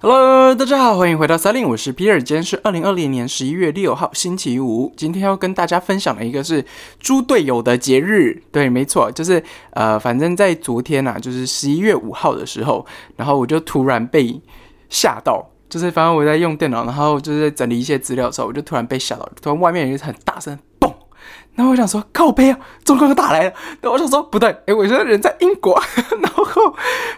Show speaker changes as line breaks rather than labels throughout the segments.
Hello，大家好，欢迎回到三零，我是皮尔。今天是二零二零年十一月六号，星期五。今天要跟大家分享的一个是猪队友的节日。对，没错，就是呃，反正在昨天呐，就是十一月五号的时候，然后我就突然被吓到，就是反正我在用电脑，然后就是在整理一些资料的时候，我就突然被吓到，突然外面有一很大声。然后我想说靠背啊，中共打来了。然后我想说不对，哎，我现在人在英国。然后，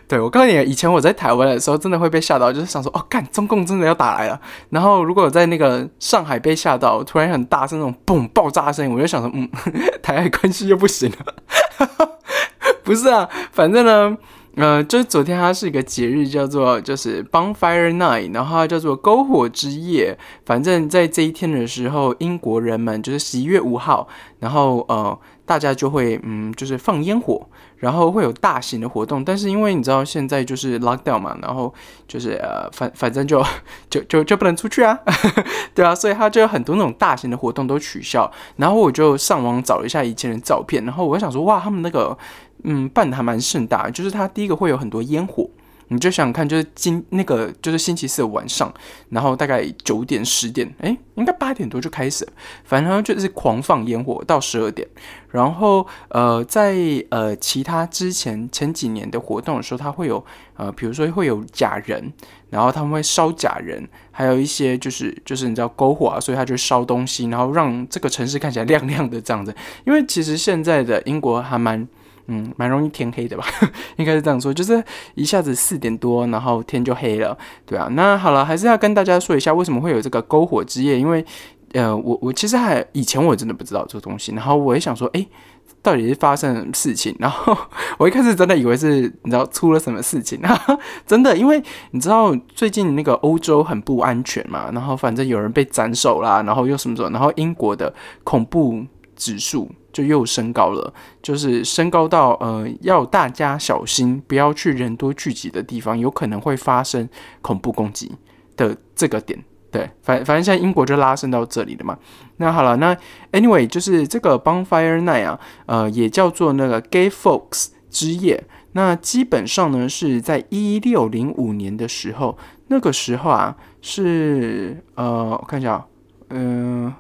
对我告诉你，以前我在台湾的时候，真的会被吓到，就是想说哦，干，中共真的要打来了。然后如果在那个上海被吓到，突然很大声那种嘣爆炸声音，我就想说，嗯，台海关系又不行了。不是啊，反正呢。呃，就是昨天它是一个节日，叫做就是 Bonfire Night，然后它叫做篝火之夜。反正在这一天的时候，英国人们就是十一月五号，然后呃，大家就会嗯，就是放烟火，然后会有大型的活动。但是因为你知道现在就是 lockdown 嘛，然后就是呃，反反正就 就就就不能出去啊，对啊，所以他就有很多那种大型的活动都取消。然后我就上网找了一下以前的照片，然后我想说，哇，他们那个。嗯，办的还蛮盛大，就是他第一个会有很多烟火，你就想想看，就是今那个就是星期四晚上，然后大概九点十点，哎，应该八点多就开始，反正就是狂放烟火到十二点，然后呃，在呃其他之前前几年的活动的时候，它会有呃，比如说会有假人，然后他们会烧假人，还有一些就是就是你知道篝火啊，所以他就烧东西，然后让这个城市看起来亮亮的这样子，因为其实现在的英国还蛮。嗯，蛮容易天黑的吧，应该是这样说，就是一下子四点多，然后天就黑了，对啊。那好了，还是要跟大家说一下，为什么会有这个篝火之夜？因为，呃，我我其实还以前我真的不知道这个东西，然后我也想说，哎，到底是发生什么事情？然后我一开始真的以为是你知道出了什么事情，真的，因为你知道最近那个欧洲很不安全嘛，然后反正有人被斩首啦，然后又什么什么，然后英国的恐怖指数。就又升高了，就是升高到呃，要大家小心，不要去人多聚集的地方，有可能会发生恐怖攻击的这个点。对，反反正现在英国就拉升到这里了嘛。那好了，那 anyway 就是这个 bonfire night 啊，呃，也叫做那个 gay folks 之夜。那基本上呢是在一六零五年的时候，那个时候啊是呃，我看一下，嗯，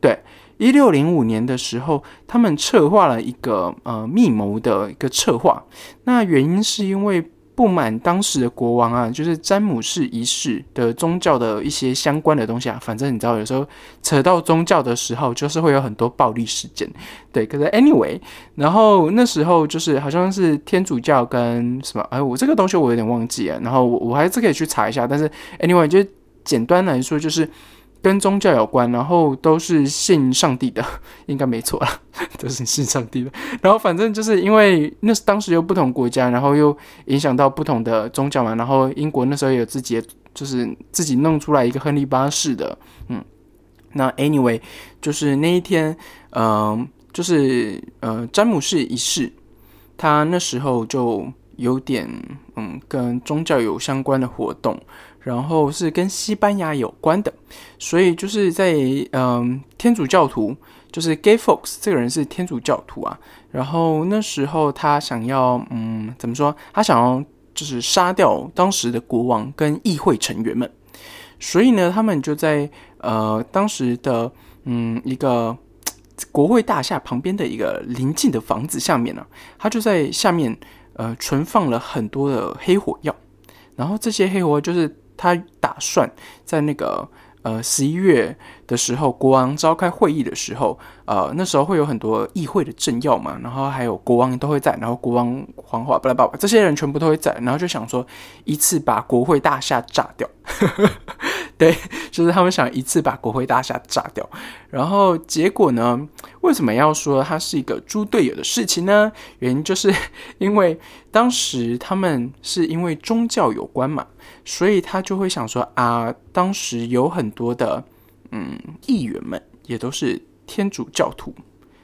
对。一六零五年的时候，他们策划了一个呃密谋的一个策划。那原因是因为不满当时的国王啊，就是詹姆士一世的宗教的一些相关的东西啊。反正你知道，有时候扯到宗教的时候，就是会有很多暴力事件。对，可是 anyway，然后那时候就是好像是天主教跟什么，哎，我这个东西我有点忘记了。然后我我还是可以去查一下。但是 anyway，就简单来说就是。跟宗教有关，然后都是信上帝的，应该没错啦，都是信上帝的。然后反正就是因为那当时有不同国家，然后又影响到不同的宗教嘛。然后英国那时候有自己，就是自己弄出来一个亨利八世的，嗯。那 anyway，就是那一天，嗯，就是呃，詹姆士一世，他那时候就有点嗯，跟宗教有相关的活动。然后是跟西班牙有关的，所以就是在嗯天主教徒，就是 Gay Fox 这个人是天主教徒啊。然后那时候他想要嗯怎么说？他想要就是杀掉当时的国王跟议会成员们。所以呢，他们就在呃当时的嗯一个国会大厦旁边的一个临近的房子下面呢，他就在下面呃存放了很多的黑火药。然后这些黑火就是。他打算在那个呃十一月的时候，国王召开会议的时候，呃那时候会有很多议会的政要嘛，然后还有国王都会在，然后国王、皇后、巴拉巴拉这些人全部都会在，然后就想说一次把国会大厦炸掉。对，就是他们想一次把国会大厦炸掉，然后结果呢？为什么要说它是一个猪队友的事情呢？原因就是 因为当时他们是因为宗教有关嘛，所以他就会想说啊，当时有很多的嗯议员们也都是天主教徒，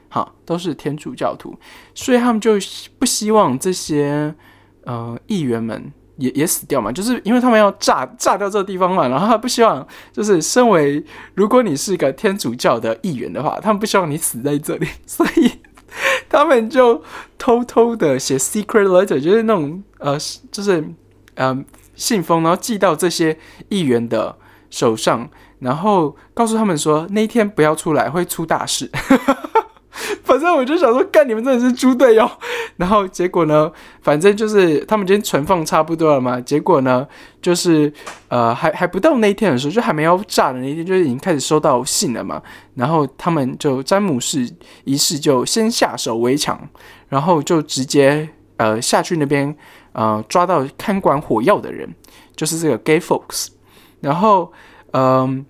好，都是天主教徒，所以他们就不希望这些呃议员们。也也死掉嘛，就是因为他们要炸炸掉这个地方嘛，然后他不希望，就是身为如果你是一个天主教的议员的话，他们不希望你死在这里，所以他们就偷偷的写 secret letter，就是那种呃，就是嗯信封，然后寄到这些议员的手上，然后告诉他们说那一天不要出来，会出大事。反正我就想说，干你们真的是猪队友。然后结果呢，反正就是他们今天存放差不多了嘛。结果呢，就是呃，还还不到那一天的时候，就还没要炸的那一天，就已经开始收到信了嘛。然后他们就詹姆士一世就先下手为强，然后就直接呃下去那边呃抓到看管火药的人，就是这个 Gay Folks。然后嗯。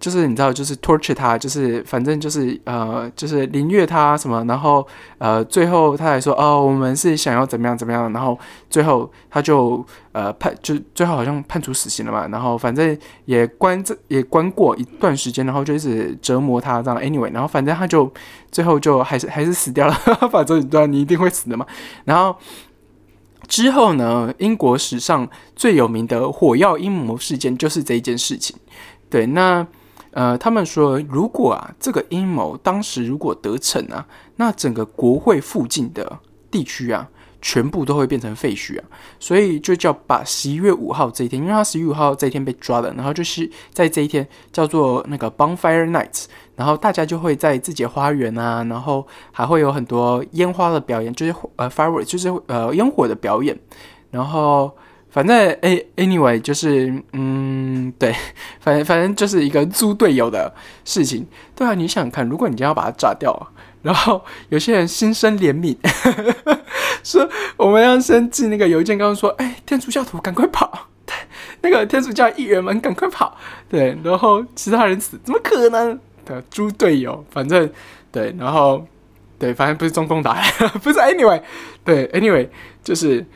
就是你知道，就是 torture 他，就是反正就是呃，就是凌虐他什么，然后呃，最后他还说哦，我们是想要怎么样怎么样，然后最后他就呃判，就最后好像判处死刑了嘛，然后反正也关这也关过一段时间，然后就一直折磨他这样，anyway，然后反正他就最后就还是还是死掉了，反正你知道你一定会死的嘛。然后之后呢，英国史上最有名的火药阴谋事件就是这一件事情，对，那。呃，他们说，如果啊，这个阴谋当时如果得逞啊，那整个国会附近的地区啊，全部都会变成废墟啊，所以就叫把十一月五号这一天，因为他十一月五号这一天被抓的，然后就是在这一天叫做那个 Bonfire Night，然后大家就会在自己的花园啊，然后还会有很多烟花的表演，就是呃 fire，就是呃烟火的表演，然后。反正，a anyway，就是嗯，对，反正反正就是一个猪队友的事情。对啊，你想看，如果你今天要把它炸掉，然后有些人心生怜悯，说我们要先寄那个邮件，刚刚说，哎，天主教徒赶快跑，那个天主教议员们赶快跑，对，然后其他人死，怎么可能的猪队友？反正对，然后对，反正不是中共打，不是 anyway，对，anyway，就是。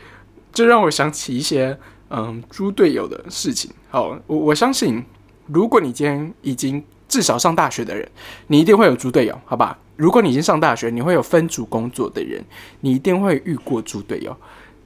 这让我想起一些嗯猪队友的事情。好，我我相信，如果你今天已经至少上大学的人，你一定会有猪队友，好吧？如果你已经上大学，你会有分组工作的人，你一定会遇过猪队友。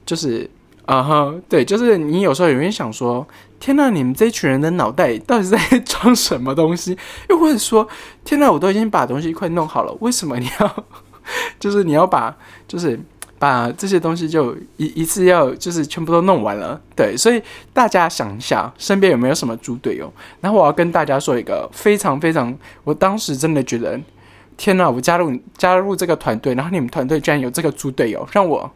就是啊哈，对，就是你有时候有人想说，天呐，你们这群人的脑袋到底在装什么东西？又或者说，天呐，我都已经把东西快弄好了，为什么你要，就是你要把，就是。把这些东西就一一次要就是全部都弄完了，对，所以大家想一下，身边有没有什么猪队友？然后我要跟大家说一个非常非常，我当时真的觉得，天哪！我加入加入这个团队，然后你们团队居然有这个猪队友，让我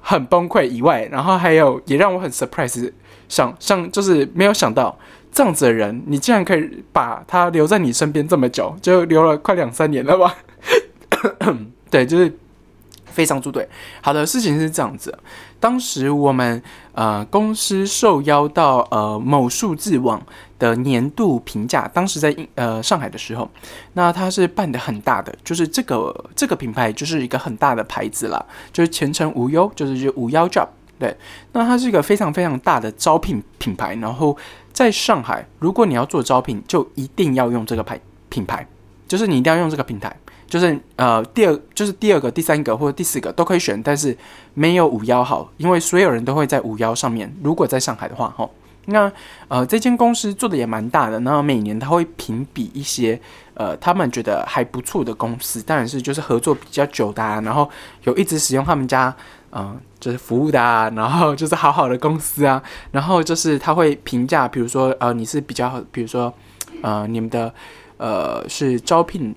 很崩溃。以外，然后还有也让我很 surprise，想想就是没有想到这样子的人，你竟然可以把他留在你身边这么久，就留了快两三年了吧？对，就是。非常猪队。好的事情是这样子，当时我们呃公司受邀到呃某数字网的年度评价，当时在呃上海的时候，那它是办的很大的，就是这个这个品牌就是一个很大的牌子啦，就是前程无忧，就是就无忧 job，对，那它是一个非常非常大的招聘品牌，然后在上海，如果你要做招聘，就一定要用这个牌品牌，就是你一定要用这个平台。就是呃，第二就是第二个、第三个或者第四个都可以选，但是没有五幺好，因为所有人都会在五幺上面。如果在上海的话，哈，那呃，这间公司做的也蛮大的，那每年他会评比一些呃，他们觉得还不错的公司，当然是就是合作比较久的，然后有一直使用他们家嗯，就是服务的啊，然后就是好好的公司啊，然后就是他会评价，比如说呃，你是比较，比如说呃，你们的呃是招聘。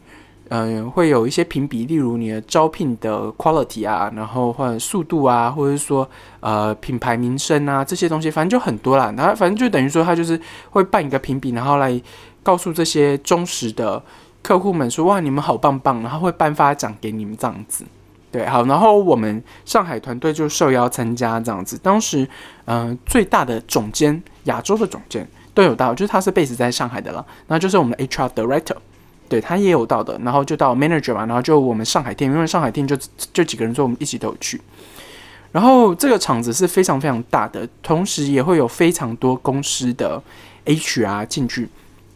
嗯，会有一些评比，例如你的招聘的 quality 啊，然后或者速度啊，或者说呃品牌名声啊这些东西，反正就很多啦。然后反正就等于说，他就是会办一个评比，然后来告诉这些忠实的客户们说，哇，你们好棒棒，然后会颁发奖给你们这样子。对，好，然后我们上海团队就受邀参加这样子。当时，嗯，最大的总监，亚洲的总监都有到，就是他是 base 在上海的了，那就是我们的 HR director。对他也有到的，然后就到 manager 嘛，然后就我们上海店，因为上海店就就几个人，所以我们一起都有去。然后这个场子是非常非常大的，同时也会有非常多公司的 HR 进去，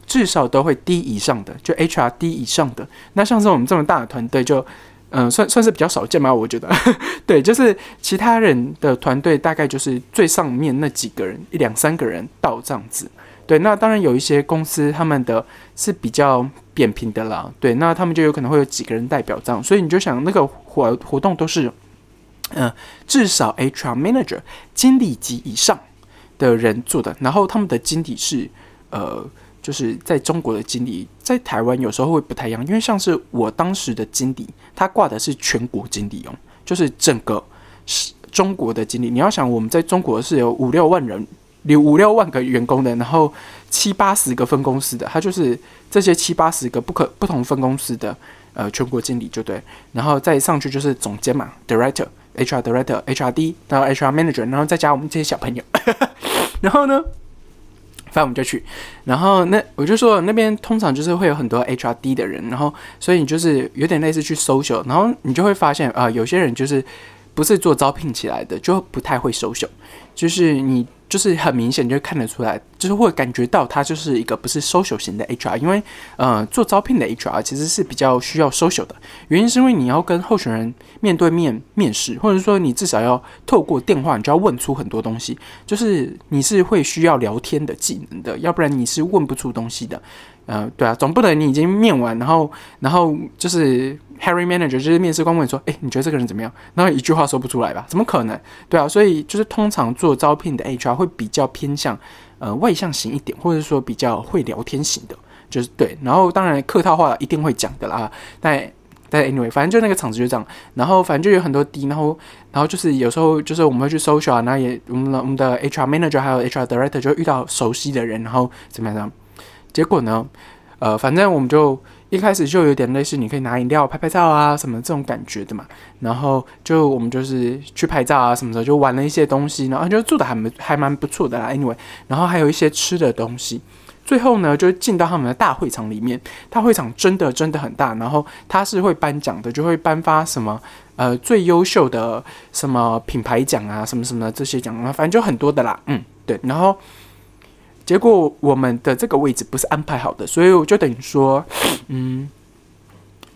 至少都会 D 以上的，就 HR D 以上的。那像是我们这么大的团队，就嗯，算算是比较少见吧，我觉得。对，就是其他人的团队大概就是最上面那几个人，一两三个人到这样子。对，那当然有一些公司他们的是比较。扁平的啦，对，那他们就有可能会有几个人代表这样，所以你就想那个活活动都是，嗯，至少 HR manager 经理级以上，的人做的，然后他们的经理是呃，就是在中国的经理，在台湾有时候会不太一样，因为像是我当时的经理，他挂的是全国经理哦，就是整个是中国的经理。你要想，我们在中国是有五六万人，有五六万个员工的，然后七八十个分公司的，他就是这些七八十个不可不同分公司的呃全国经理就对，然后再上去就是总监嘛，director。HR director、HRD，然后 HR manager，然后再加我们这些小朋友，然后呢，反正我们就去，然后那我就说那边通常就是会有很多 HRD 的人，然后所以你就是有点类似去 social，然后你就会发现啊，有些人就是不是做招聘起来的，就不太会 social，就是你。就是很明显就看得出来，就是会感觉到他就是一个不是 social 型的 HR，因为呃做招聘的 HR 其实是比较需要 social 的，原因是因为你要跟候选人面对面面试，或者说你至少要透过电话，你就要问出很多东西，就是你是会需要聊天的技能的，要不然你是问不出东西的。呃，对啊，总不能你已经面完，然后然后就是 Harry Manager 就是面试官问说，哎，你觉得这个人怎么样？然后一句话说不出来吧？怎么可能？对啊，所以就是通常做招聘的 HR 会比较偏向呃外向型一点，或者说比较会聊天型的，就是对。然后当然客套话一定会讲的啦，但但 anyway，反正就那个场子就这样。然后反正就有很多 D，然后然后就是有时候就是我们会去 social，那也我们的我们的 HR Manager 还有 HR Director 就遇到熟悉的人，然后怎么样？结果呢？呃，反正我们就一开始就有点类似，你可以拿饮料拍拍照啊，什么这种感觉的嘛。然后就我们就是去拍照啊，什么的，就玩了一些东西，然后就做的还蛮还蛮不错的啦。Anyway，然后还有一些吃的东西。最后呢，就进到他们的大会场里面。大会场真的真的很大，然后他是会颁奖的，就会颁发什么呃最优秀的什么品牌奖啊，什么什么这些奖啊，反正就很多的啦。嗯，对，然后。结果我们的这个位置不是安排好的，所以我就等于说，嗯，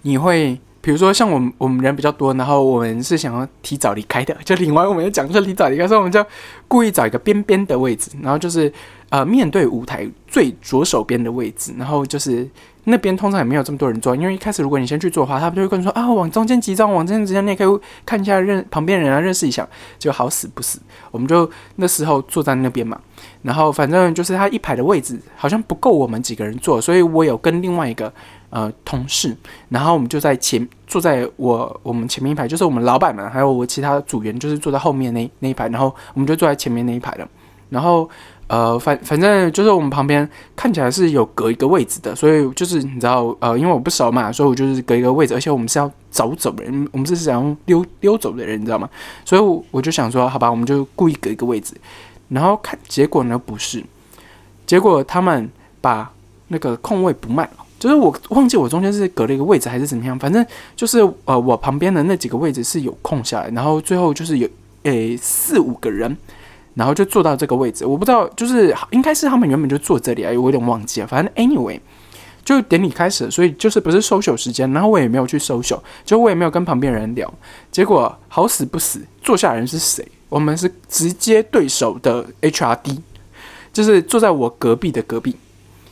你会比如说像我们我们人比较多，然后我们是想要提早离开的，就领完我们的奖就提早离开，所以我们就故意找一个边边的位置，然后就是呃面对舞台最左手边的位置，然后就是。那边通常也没有这么多人坐，因为一开始如果你先去坐的话，他们就会跟你说啊，往中间集中，往中间集中，你可以看一下认旁边人啊，认识一下，就好死不死，我们就那时候坐在那边嘛，然后反正就是他一排的位置好像不够我们几个人坐，所以我有跟另外一个呃同事，然后我们就在前坐在我我们前面一排，就是我们老板们还有我其他组员，就是坐在后面那那一排，然后我们就坐在前面那一排了，然后。呃，反反正就是我们旁边看起来是有隔一个位置的，所以就是你知道，呃，因为我不熟嘛，所以我就是隔一个位置，而且我们是要早走的人，我们是想要溜溜走的人，你知道吗？所以我就想说，好吧，我们就故意隔一个位置，然后看结果呢，不是，结果他们把那个空位不卖了，就是我忘记我中间是隔了一个位置还是怎么样，反正就是呃，我旁边的那几个位置是有空下来，然后最后就是有诶四五个人。然后就坐到这个位置，我不知道，就是应该是他们原本就坐这里啊，我有点忘记了。反正 anyway，就典礼开始，所以就是不是收手时间，然后我也没有去收手，就我也没有跟旁边人聊。结果好死不死，坐下人是谁？我们是直接对手的 HRD，就是坐在我隔壁的隔壁，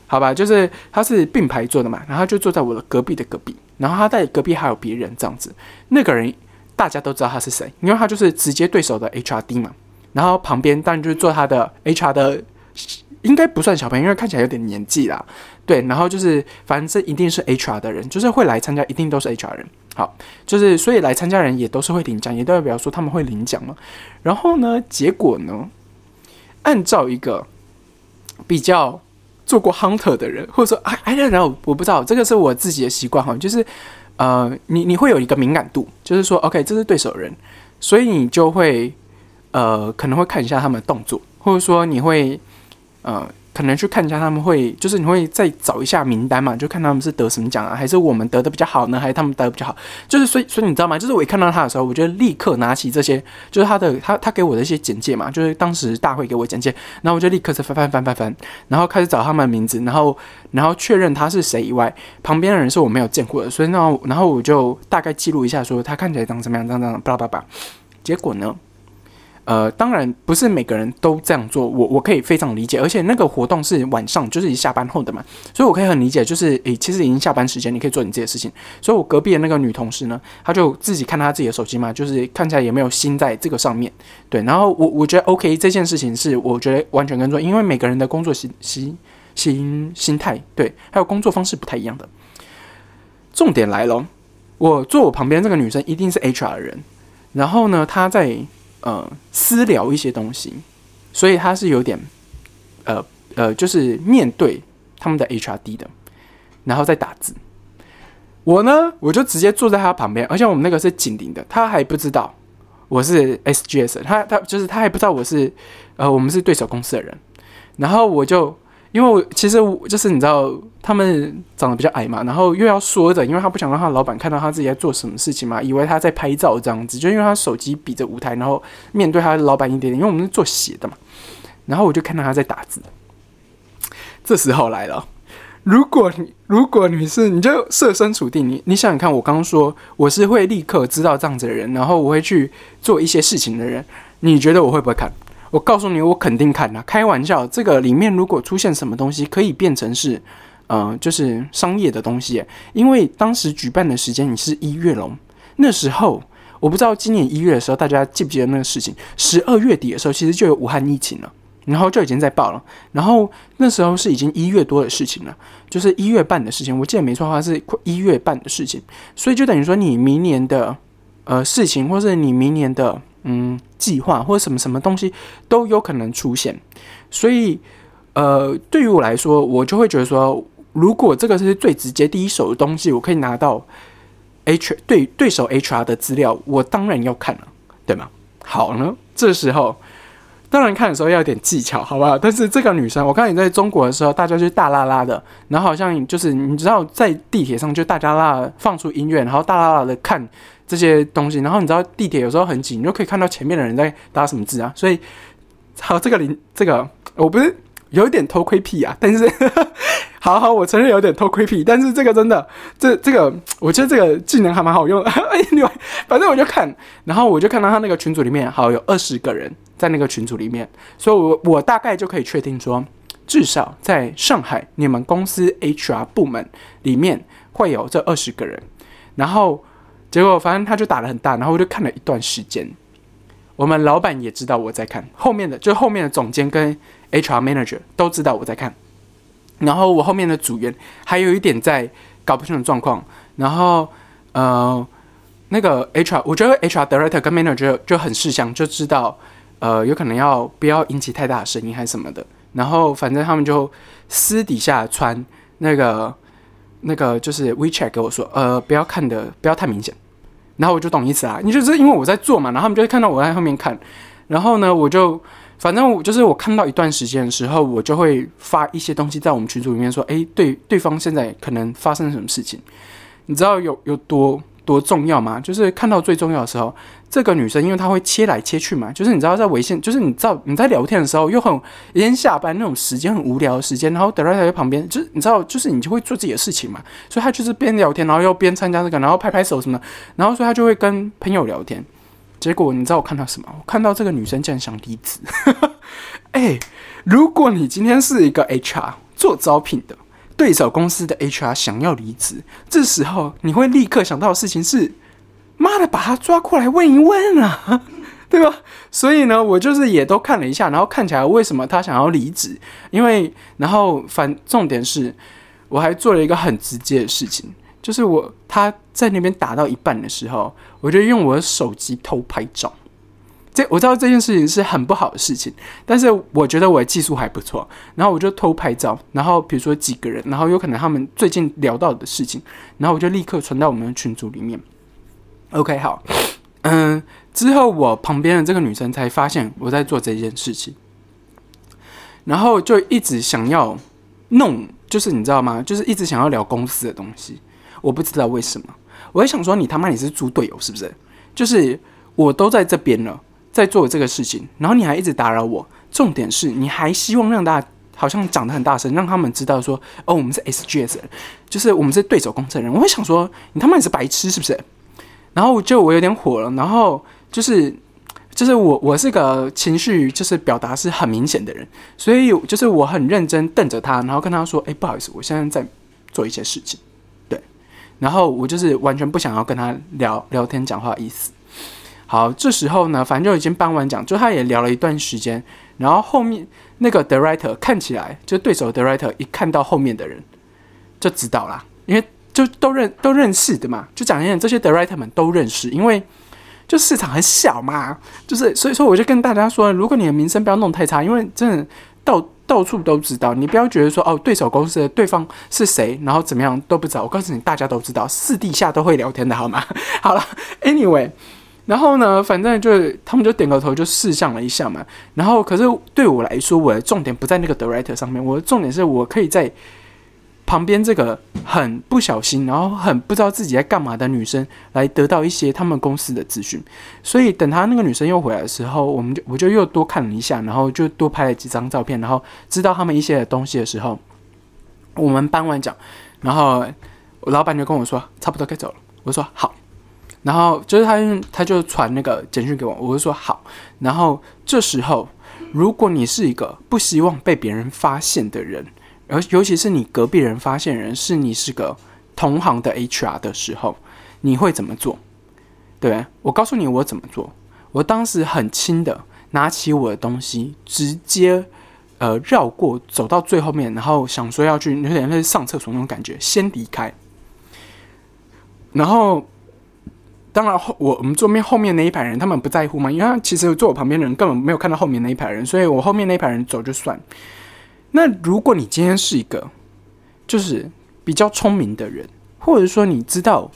好吧，就是他是并排坐的嘛，然后就坐在我的隔壁的隔壁，然后他在隔壁还有别人这样子，那个人大家都知道他是谁，因为他就是直接对手的 HRD 嘛。然后旁边当然就是做他的 HR 的，应该不算小朋友，因为看起来有点年纪啦。对，然后就是反正这一定是 HR 的人，就是会来参加，一定都是 HR 人。好，就是所以来参加人也都是会领奖，也代表说他们会领奖嘛。然后呢，结果呢，按照一个比较做过 hunter 的人，或者说哎哎，然后我不知道这个是我自己的习惯哈，就是呃，你你会有一个敏感度，就是说 OK，这是对手人，所以你就会。呃，可能会看一下他们的动作，或者说你会，呃，可能去看一下他们会，就是你会再找一下名单嘛，就看他们是得什么奖啊，还是我们得的比较好呢，还是他们得的比较好？就是所以，所以你知道吗？就是我一看到他的时候，我就立刻拿起这些，就是他的他他给我的一些简介嘛，就是当时大会给我简介，然后我就立刻是翻翻翻翻翻，然后开始找他们的名字，然后然后确认他是谁以外，旁边的人是我没有见过的，所以那然后我就大概记录一下，说他看起来长什么样，这样这样，巴拉巴拉，结果呢？呃，当然不是每个人都这样做，我我可以非常理解，而且那个活动是晚上，就是下班后的嘛，所以我可以很理解，就是诶，其实已经下班时间，你可以做你自己的事情。所以我隔壁的那个女同事呢，她就自己看她自己的手机嘛，就是看起来也没有心在这个上面，对。然后我我觉得 OK，这件事情是我觉得完全跟做，因为每个人的工作心心心心态，对，还有工作方式不太一样的。重点来了，我坐我旁边这个女生一定是 HR 的人，然后呢，她在。呃，私聊一些东西，所以他是有点，呃呃，就是面对他们的 HRD 的，然后再打字。我呢，我就直接坐在他旁边，而且我们那个是紧邻的，他还不知道我是 SGS，他他就是他还不知道我是呃，我们是对手公司的人，然后我就。因为我其实就是你知道，他们长得比较矮嘛，然后又要说着，因为他不想让他老板看到他自己在做什么事情嘛，以为他在拍照这样子，就因为他手机比着舞台，然后面对他老板一点点，因为我们是做鞋的嘛，然后我就看到他在打字。这时候来了，如果你如果你是你就设身处地，你你想想看，我刚刚说我是会立刻知道这样子的人，然后我会去做一些事情的人，你觉得我会不会看？我告诉你，我肯定看了。开玩笑，这个里面如果出现什么东西，可以变成是，呃，就是商业的东西。因为当时举办的时间你是一月龙，那时候我不知道今年一月的时候大家记不记得那个事情？十二月底的时候，其实就有武汉疫情了，然后就已经在报了。然后那时候是已经一月多的事情了，就是一月半的事情。我记得没错的话是一月半的事情，所以就等于说你明年的呃事情，或是你明年的。嗯，计划或者什么什么东西都有可能出现，所以呃，对于我来说，我就会觉得说，如果这个是最直接第一手的东西，我可以拿到 H 对对手 HR 的资料，我当然要看了，对吗？好呢，这时候当然看的时候要有点技巧，好不好？但是这个女生，我看你在中国的时候，大家就大拉拉的，然后好像就是你知道，在地铁上就大家拉放出音乐，然后大拉拉的看。这些东西，然后你知道地铁有时候很挤，你就可以看到前面的人在打什么字啊。所以，好，这个零这个我不是有一点偷窥癖啊，但是，好好，我承认有点偷窥癖，但是这个真的，这这个我觉得这个技能还蛮好用。哎，另外，反正我就看，然后我就看到他那个群组里面，好有二十个人在那个群组里面，所以我我大概就可以确定说，至少在上海你们公司 HR 部门里面会有这二十个人，然后。结果反正他就打的很大，然后我就看了一段时间。我们老板也知道我在看，后面的就后面的总监跟 HR manager 都知道我在看。然后我后面的组员还有一点在搞不清楚状况。然后呃，那个 HR 我觉得 HR director 跟 manager 就很识相，就知道呃有可能要不要引起太大的声音还是什么的。然后反正他们就私底下传那个。那个就是 WeChat 给我说，呃，不要看的，不要太明显。然后我就懂意思啦，你就是因为我在做嘛，然后他们就会看到我在后面看。然后呢，我就反正我就是我看到一段时间的时候，我就会发一些东西在我们群组里面说，哎，对，对方现在可能发生什么事情，你知道有有多？多重要吗？就是看到最重要的时候，这个女生因为她会切来切去嘛，就是你知道在微信，就是你知道你在聊天的时候又很已经下班那种时间很无聊的时间，然后德瑞在旁边，就是你知道，就是你就会做自己的事情嘛，所以她就是边聊天，然后又边参加这个，然后拍拍手什么的，然后所以她就会跟朋友聊天。结果你知道我看到什么？我看到这个女生竟然想离职。哎，如果你今天是一个 HR 做招聘的。对手公司的 HR 想要离职，这时候你会立刻想到的事情是：妈的，把他抓过来问一问啊，对吧？所以呢，我就是也都看了一下，然后看起来为什么他想要离职？因为然后反重点是，我还做了一个很直接的事情，就是我他在那边打到一半的时候，我就用我的手机偷拍照。这我知道这件事情是很不好的事情，但是我觉得我的技术还不错，然后我就偷拍照，然后比如说几个人，然后有可能他们最近聊到的事情，然后我就立刻传到我们的群组里面。OK，好，嗯，之后我旁边的这个女生才发现我在做这件事情，然后就一直想要弄，就是你知道吗？就是一直想要聊公司的东西，我不知道为什么，我也想说你他妈你是猪队友是不是？就是我都在这边了。在做这个事情，然后你还一直打扰我。重点是，你还希望让大家好像讲的很大声，让他们知道说，哦，我们是 SGS，就是我们是对手工程人。我会想说，你他妈也是白痴是不是？然后就我有点火了。然后就是，就是我我是个情绪就是表达是很明显的人，所以就是我很认真瞪着他，然后跟他说：“哎，不好意思，我现在在做一些事情。”然后我就是完全不想要跟他聊聊天讲话意思。好，这时候呢，反正就已经颁完奖，就他也聊了一段时间，然后后面那个 director 看起来就对手 director 一看到后面的人就知道啦，因为就都认都认识的嘛，就讲一点这些 director 们都认识，因为。就市场很小嘛，就是所以说我就跟大家说，如果你的名声不要弄太差，因为真的到到处都知道，你不要觉得说哦，对手公司的对方是谁，然后怎么样都不知道。我告诉你，大家都知道，私底下都会聊天的好吗？好了，Anyway，然后呢，反正就他们就点个头，就试想了一下嘛。然后可是对我来说，我的重点不在那个 director 上面，我的重点是我可以在。旁边这个很不小心，然后很不知道自己在干嘛的女生，来得到一些他们公司的资讯。所以等他那个女生又回来的时候，我们就我就又多看了一下，然后就多拍了几张照片，然后知道他们一些东西的时候，我们颁完奖，然后老板就跟我说差不多该走了。我说好，然后就是他他就传那个简讯给我，我就说好。然后这时候，如果你是一个不希望被别人发现的人。而尤其是你隔壁人发现人是你是个同行的 HR 的时候，你会怎么做？对我告诉你我怎么做。我当时很轻的拿起我的东西，直接呃绕过走到最后面，然后想说要去有点类似上厕所那种感觉，先离开。然后当然后我我们桌面后面那一排人他们不在乎嘛，因为其实坐我旁边的人根本没有看到后面那一排人，所以我后面那一排人走就算。那如果你今天是一个，就是比较聪明的人，或者说你知道，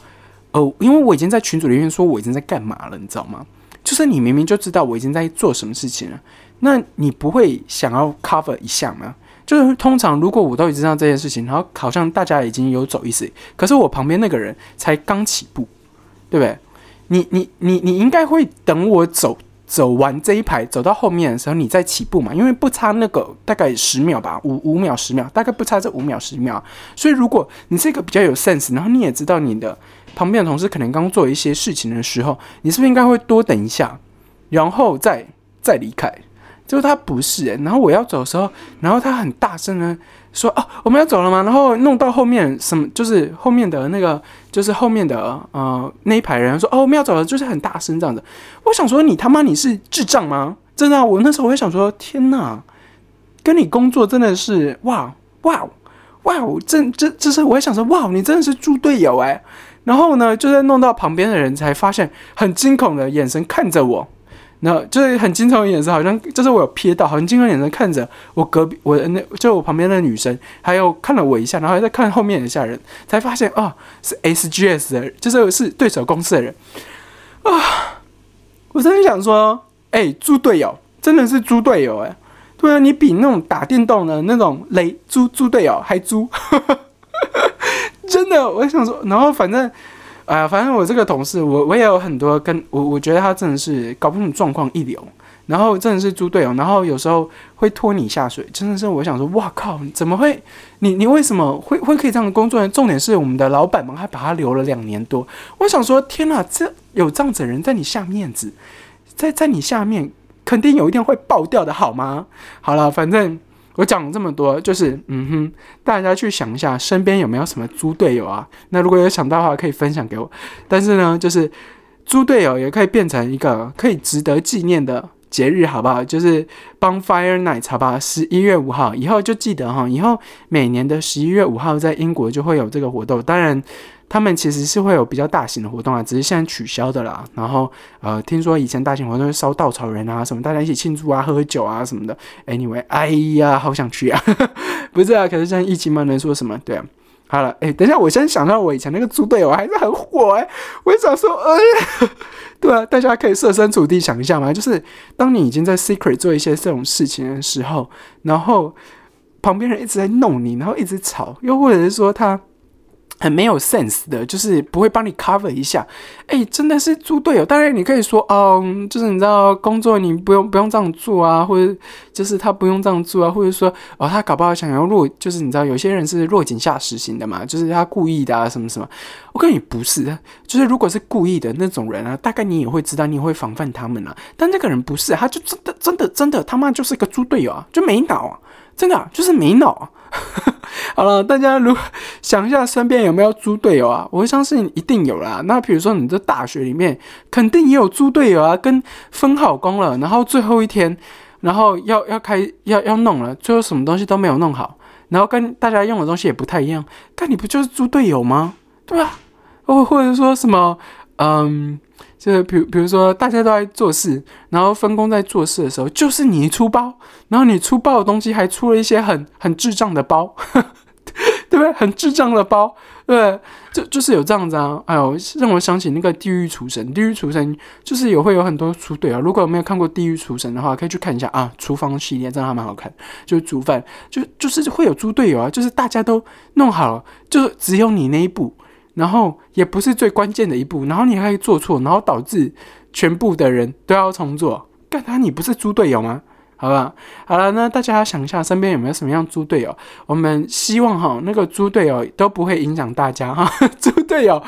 哦，因为我已经在群组里面说我已经在干嘛了，你知道吗？就是你明明就知道我已经在做什么事情了，那你不会想要 cover 一下吗？就是通常如果我都已经知道这件事情，然后好像大家已经有走意思，可是我旁边那个人才刚起步，对不对？你你你你应该会等我走。走完这一排，走到后面的时候，你再起步嘛，因为不差那个大概十秒吧，五五秒十秒，大概不差这五秒十秒。所以如果你是一个比较有 sense，然后你也知道你的旁边的同事可能刚做一些事情的时候，你是不是应该会多等一下，然后再再离开？就是他不是，然后我要走的时候，然后他很大声的。说哦，我们要走了吗？然后弄到后面什么，就是后面的那个，就是后面的呃那一排人说哦，我们要走了，就是很大声这样子。我想说你他妈你是智障吗？真的，我那时候我也想说天哪，跟你工作真的是哇哇哇，这这这是我也想说哇，你真的是猪队友哎。然后呢，就在弄到旁边的人才发现，很惊恐的眼神看着我。那就是很惊悚的眼神，好像就是我有瞥到，好像惊悚眼神看着我隔壁，我那就我旁边的女生，还有看了我一下，然后再看后面一下人，才发现啊，是 SGS 的，就是是对手公司的人啊！我真的想说，哎，猪队友，真的是猪队友哎！对啊，你比那种打电动的那种雷猪猪队友还猪，真的，我想说，然后反正。哎呀，反正我这个同事，我我也有很多跟我，我觉得他真的是搞不懂状况一流，然后真的是猪队友，然后有时候会拖你下水，真的是我想说，哇靠，怎么会？你你为什么会会可以这样的工作呢？重点是我们的老板们还把他留了两年多，我想说，天哪，这有这样子的人在你下面子，在在你下面，肯定有一天会爆掉的好吗？好了，反正。我讲这么多，就是嗯哼，大家去想一下，身边有没有什么猪队友啊？那如果有想到的话，可以分享给我。但是呢，就是猪队友也可以变成一个可以值得纪念的节日，好不好？就是 Bonfire Night，好吧？十一月五号以后就记得哈，以后每年的十一月五号在英国就会有这个活动。当然。他们其实是会有比较大型的活动啊，只是现在取消的啦。然后，呃，听说以前大型活动是烧稻草人啊，什么大家一起庆祝啊、喝酒啊什么的。Anyway，哎呀，好想去啊！不是啊，可是现在疫情嘛，能说什么？对啊。好了，哎，等一下，我先想到我以前那个猪队友还是很火哎。我想说，哎，对啊，大家可以设身处地想一下嘛，就是当你已经在 secret 做一些这种事情的时候，然后旁边人一直在弄你，然后一直吵，又或者是说他。很没有 sense 的，就是不会帮你 cover 一下，哎，真的是猪队友。当然你可以说，哦，就是你知道工作你不用不用这样做啊，或者就是他不用这样做啊，或者说哦他搞不好想要落，就是你知道有些人是落井下石型的嘛，就是他故意的啊什么什么。我跟你不是，就是如果是故意的那种人啊，大概你也会知道，你会防范他们啊。但这个人不是，他就真的真的真的他妈就是个猪队友啊，就没脑啊，真的就是没脑。好了，大家如果想一下身边有没有猪队友啊？我相信一定有啦。那比如说你在大学里面，肯定也有猪队友啊。跟分好工了，然后最后一天，然后要要开要要弄了，最后什么东西都没有弄好，然后跟大家用的东西也不太一样。但你不就是猪队友吗？对吧？或或者说什么？嗯，就是比比如说大家都在做事，然后分工在做事的时候，就是你出包，然后你出包的东西还出了一些很很智障的包，对不对？很智障的包，对，就就是有这样子啊。哎呦，让我想起那个《地狱厨神》，《地狱厨神》就是有会有很多厨队啊。如果没有看过《地狱厨神》的话，可以去看一下啊。厨房系列真的还蛮好看，就是煮饭，就就是会有猪队友啊，就是大家都弄好了，就只有你那一步。然后也不是最关键的一步，然后你还做错，然后导致全部的人都要重做。干他，你不是猪队友吗？好吧，好了，那大家想一下，身边有没有什么样猪队友？我们希望哈，那个猪队友都不会影响大家哈。猪队友，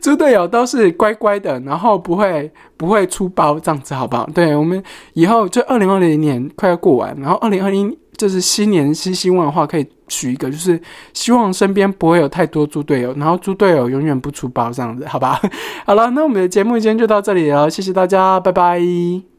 猪队友都是乖乖的，然后不会不会出包这样子，好不好？对我们以后就二零二零年快要过完，然后二零二零。就是新年新希望的话，可以取一个，就是希望身边不会有太多猪队友，然后猪队友永远不出包这样子，好吧？好了，那我们的节目今天就到这里了，谢谢大家，拜拜。